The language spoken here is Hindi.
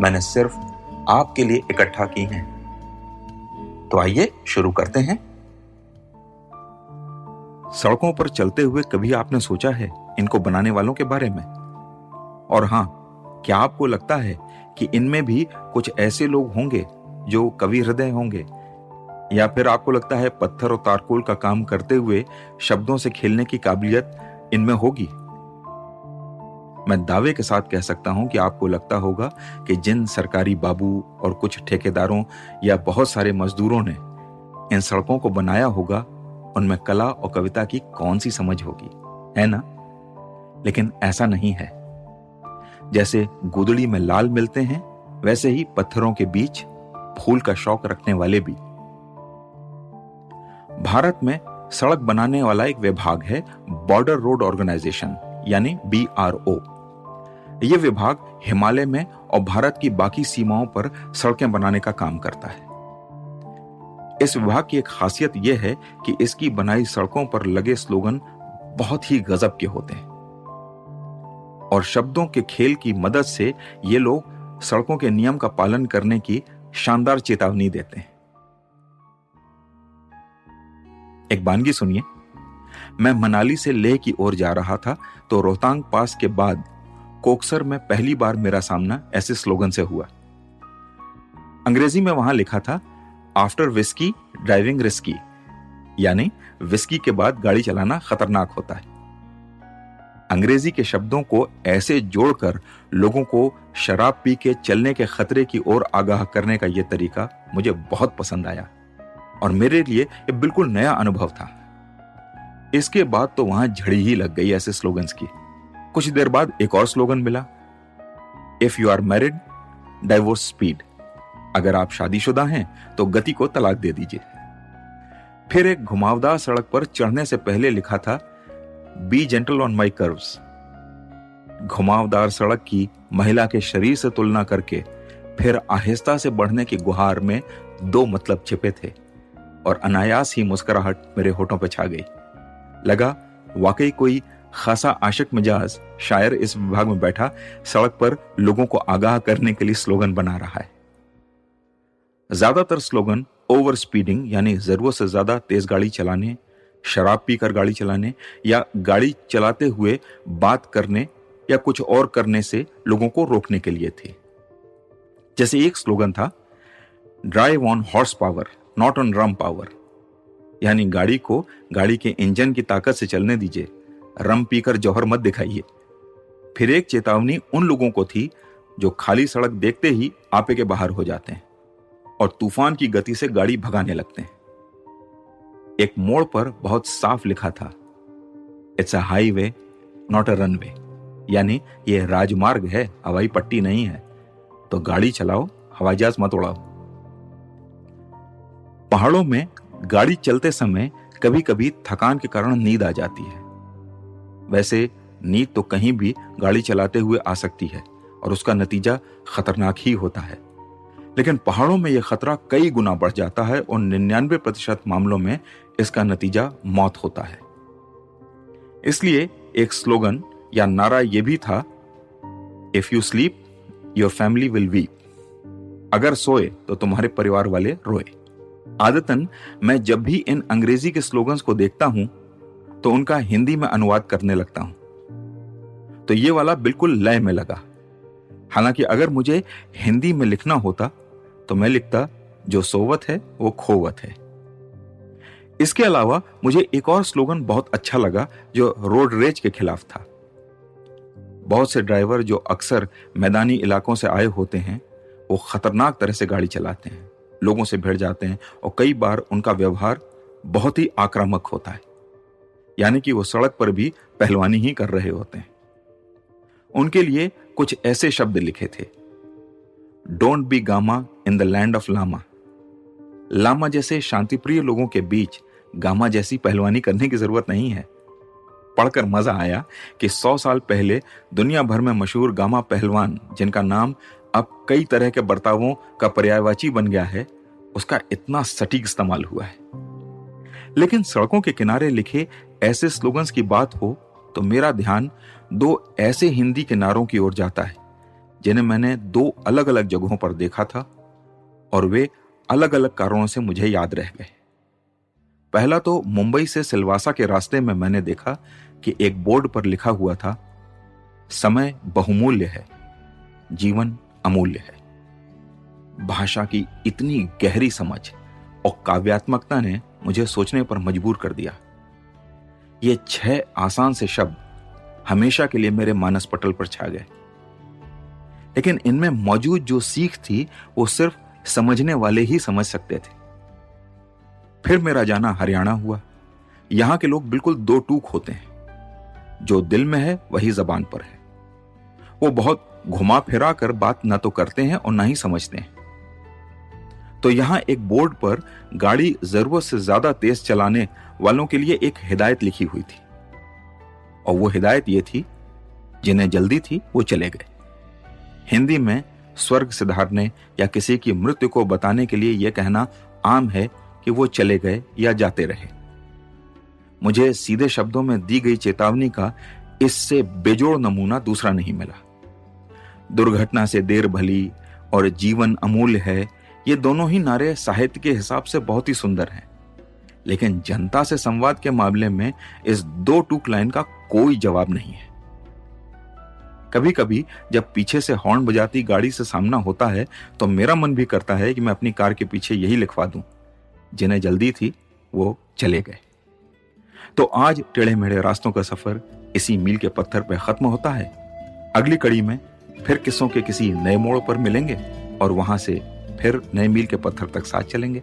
मैंने सिर्फ़ आपके लिए इकट्ठा की हैं। तो आइए शुरू करते हैं। सड़कों पर चलते हुए कभी आपने सोचा है इनको बनाने वालों के बारे में? और हाँ, क्या आपको लगता है कि इनमें भी कुछ ऐसे लोग होंगे जो कवि हृदय होंगे? या फिर आपको लगता है पत्थर और तारकोल का काम करते हुए शब्दों से खेलने की काबिलियत इनमें होगी? मैं दावे के साथ कह सकता हूँ कि आपको लगता होगा कि जिन सरकारी बाबू और कुछ ठेकेदारों या बहुत सारे मजदूरों ने इन सड़कों को बनाया होगा, उनमें कला और कविता की कौन सी समझ होगी? है ना? लेकिन ऐसा नहीं है। जैसे गुदड़ी में लाल मिलते हैं, वैसे ही पत्थरों के बीच फूल का शौक रखने वाले भी। भारत में सड़क बनाने वाला एक विभाग है बॉर्डर रोड ऑर्गेनाइजेशन यानी बी आर ओ यह विभाग हिमालय में और भारत की बाकी सीमाओं पर सड़कें बनाने का काम करता है। इस विभाग की एक खासियत यह है कि इसकी बनाई सड़कों पर लगे स्लोगन बहुत ही गजब के होते हैं। और शब्दों के खेल की मदद से ये लोग सड़कों के नियम का पालन करने की शानदार चेतावनी देते हैं। एक बानगी सुनिए। मैं मनाली से लेह की ओर जा रहा था तो रोहतांग पास के बाद कोकसर में पहली बार मेरा सामना ऐसे स्लोगन से हुआ। अंग्रेज़ी में वहाँ लिखा था आफ्टर विस्की ड्राइविंग रिस्की यानी विस्की के बाद गाड़ी चलाना खतरनाक होता है। अंग्रेज़ी के शब्दों को ऐसे जोड़कर लोगों को शराब पी के चलने के खतरे की ओर आगाह करने का यह तरीका मुझे बहुत पसंद आया और मेरे लिए बिल्कुल नया अनुभव था। इसके बाद तो वहाँ झड़ी ही लग गई ऐसे स्लोगन्स की। कुछ देर बाद एक और स्लोगन मिला। If you are married divorce speed अगर आप शादीशुदा हैं तो गति को तलाक दे दीजिए। फिर एक घुमावदार सड़क पर चढ़ने से पहले लिखा था be gentle on my curves घुमावदार सड़क की महिला के शरीर से तुलना करके फिर आहिस्ता से बढ़ने की गुहार में दो मतलब छिपे थे और अनायास ही मुस्कुराहट मेरे होठों पर छा गई। लगा, वाकई कोई खासा आशिक मिजाज शायर इस विभाग में बैठा, सड़क पर लोगों को आगाह करने के लिए स्लोगन बना रहा है। ज़्यादातर स्लोगन ओवर स्पीडिंग, यानी ज़रूरत से ज़्यादा तेज गाड़ी चलाने, शराब पीकर गाड़ी चलाने, या गाड़ी चलाते हुए बात करने, या कुछ और करने से लोगों को रोकने के लिए थे। जैसे एक स्लोगन था drive on horse power not on rum power यानी गाड़ी को गाड़ी के इंजन की ताकत से चलने दीजिए। रम पीकर जौहर मत दिखाइए। फिर एक चेतावनी उन लोगों को थी, जो खाली सड़क देखते ही आपे के बाहर हो जाते हैं और तूफ़ान की गति से गाड़ी भगाने लगते हैं। एक मोड़ पर बहुत साफ़ लिखा था it's a highway not a runway यानी यह राजमार्ग है, हवाई पट्टी नहीं है। तो गाड़ी चलाओ, हवाई जहाज़ मत उड़ाओ। पहाड़ों में गाड़ी चलते समय कभी कभी थकान के कारण नींद आ जाती है। वैसे नींद तो कहीं भी गाड़ी चलाते हुए आ सकती है और उसका नतीजा खतरनाक ही होता है। लेकिन पहाड़ों में यह खतरा कई गुना बढ़ जाता है और निन्यानवे प्रतिशत मामलों में इसका नतीजा मौत होता है। इसलिए एक स्लोगन या नारा यह भी था if you sleep your family will weep अगर सोए तो तुम्हारे परिवार वाले रोए। आदतन, मैं जब भी इन अंग्रेज़ी के स्लोगन्स को देखता हूँ तो उनका हिंदी में अनुवाद करने लगता हूँ। तो ये वाला बिल्कुल लय में लगा। हालाँकि अगर मुझे हिंदी में लिखना होता तो मैं लिखता, जो सोवत है, वो खोवत है। इसके अलावा मुझे एक और स्लोगन बहुत अच्छा लगा, जो रोड रेज के खिलाफ था। बहुत से ड्राइवर जो अक्सर मैदानी इलाकों से आए होते हैं, वो खतरनाक तरह से गाड़ी चलाते हैं, लोगों से भिड़ जाते हैं, और कई बार उनका व्यवहार बहुत ही आक्रामक होता है। यानी कि वो सड़क पर भी पहलवानी ही कर रहे होते हैं। उनके लिए कुछ ऐसे शब्द लिखे थे। Don't be gama in the land of lama lama जैसे शांतिप्रिय लोगों के बीच गामा जैसी पहलवानी करने की ज़रूरत नहीं है। पढ़कर मज़ा आया कि सौ साल पहले दुनिया भर में मशहूर गामा पहलवान, जिनका नाम अब कई तरह के बर्तावों का पर्यायवाची बन गया है, उसका इतना सटीक इस्तेमाल हुआ है। लेकिन सड़कों के किनारे लिखे ऐसे स्लोगन्स की बात हो तो मेरा ध्यान दो ऐसे हिंदी के नारों की ओर जाता है, जिन्हें मैंने दो अलग अलग जगहों पर देखा था, और वे अलग अलग कारणों से मुझे याद रह गए। पहला तो मुंबई से सिलवासा के रास्ते में मैंने देखा कि एक बोर्ड पर लिखा हुआ था, समय बहुमूल्य है, जीवन अमूल्य है। भाषा की इतनी गहरी समझ और काव्यात्मकता ने मुझे सोचने पर मजबूर कर दिया। ये छह आसान से शब्द हमेशा के लिए मेरे मानस पटल पर छा गए। लेकिन इनमें मौजूद जो सीख थी, वो सिर्फ़ समझने वाले ही समझ सकते थे। फिर मेरा जाना हरियाणा हुआ। यहाँ के लोग बिल्कुल दो टूक होते हैं। जो दिल में है, वही जबान पर है। वो बहुत घुमा फिरा कर बात ना तो करते हैं और ना ही समझते हैं। तो यहाँ एक बोर्ड पर गाड़ी ज़रूरत से ज़्यादा तेज चलाने वालों के लिए एक हिदायत लिखी हुई थी। और वो हिदायत ये थी, जिन्हें जल्दी थी, वो चले गए। हिंदी में स्वर्ग सिधारने या किसी की मृत्यु को बताने के लिए यह कहना आम है कि वो चले गए या जाते रहे। मुझे सीधे शब्दों में दी गई चेतावनी का इससे बेजोड़ नमूना दूसरा नहीं मिला। दुर्घटना से देर भली और जीवन अमूल्य है ये दोनों ही नारे साहित्य के हिसाब से बहुत ही सुंदर हैं। लेकिन जनता से संवाद के मामले में इस दो टूक लाइन का कोई जवाब नहीं है। कभी कभी जब पीछे से हॉर्न बजाती गाड़ी से सामना होता है तो मेरा मन भी करता है कि मैं अपनी कार के पीछे यही लिखवा दूँ। जिन्हें जल्दी थी, वो चले गए। तो आज टेढ़े मेढ़े रास्तों का सफ़र इसी मील के पत्थर पर खत्म होता है। अगली कड़ी में फिर किस्सों के किसी नए मोड़ पर मिलेंगे और वहाँ से फिर नए मील के पत्थर तक साथ चलेंगे।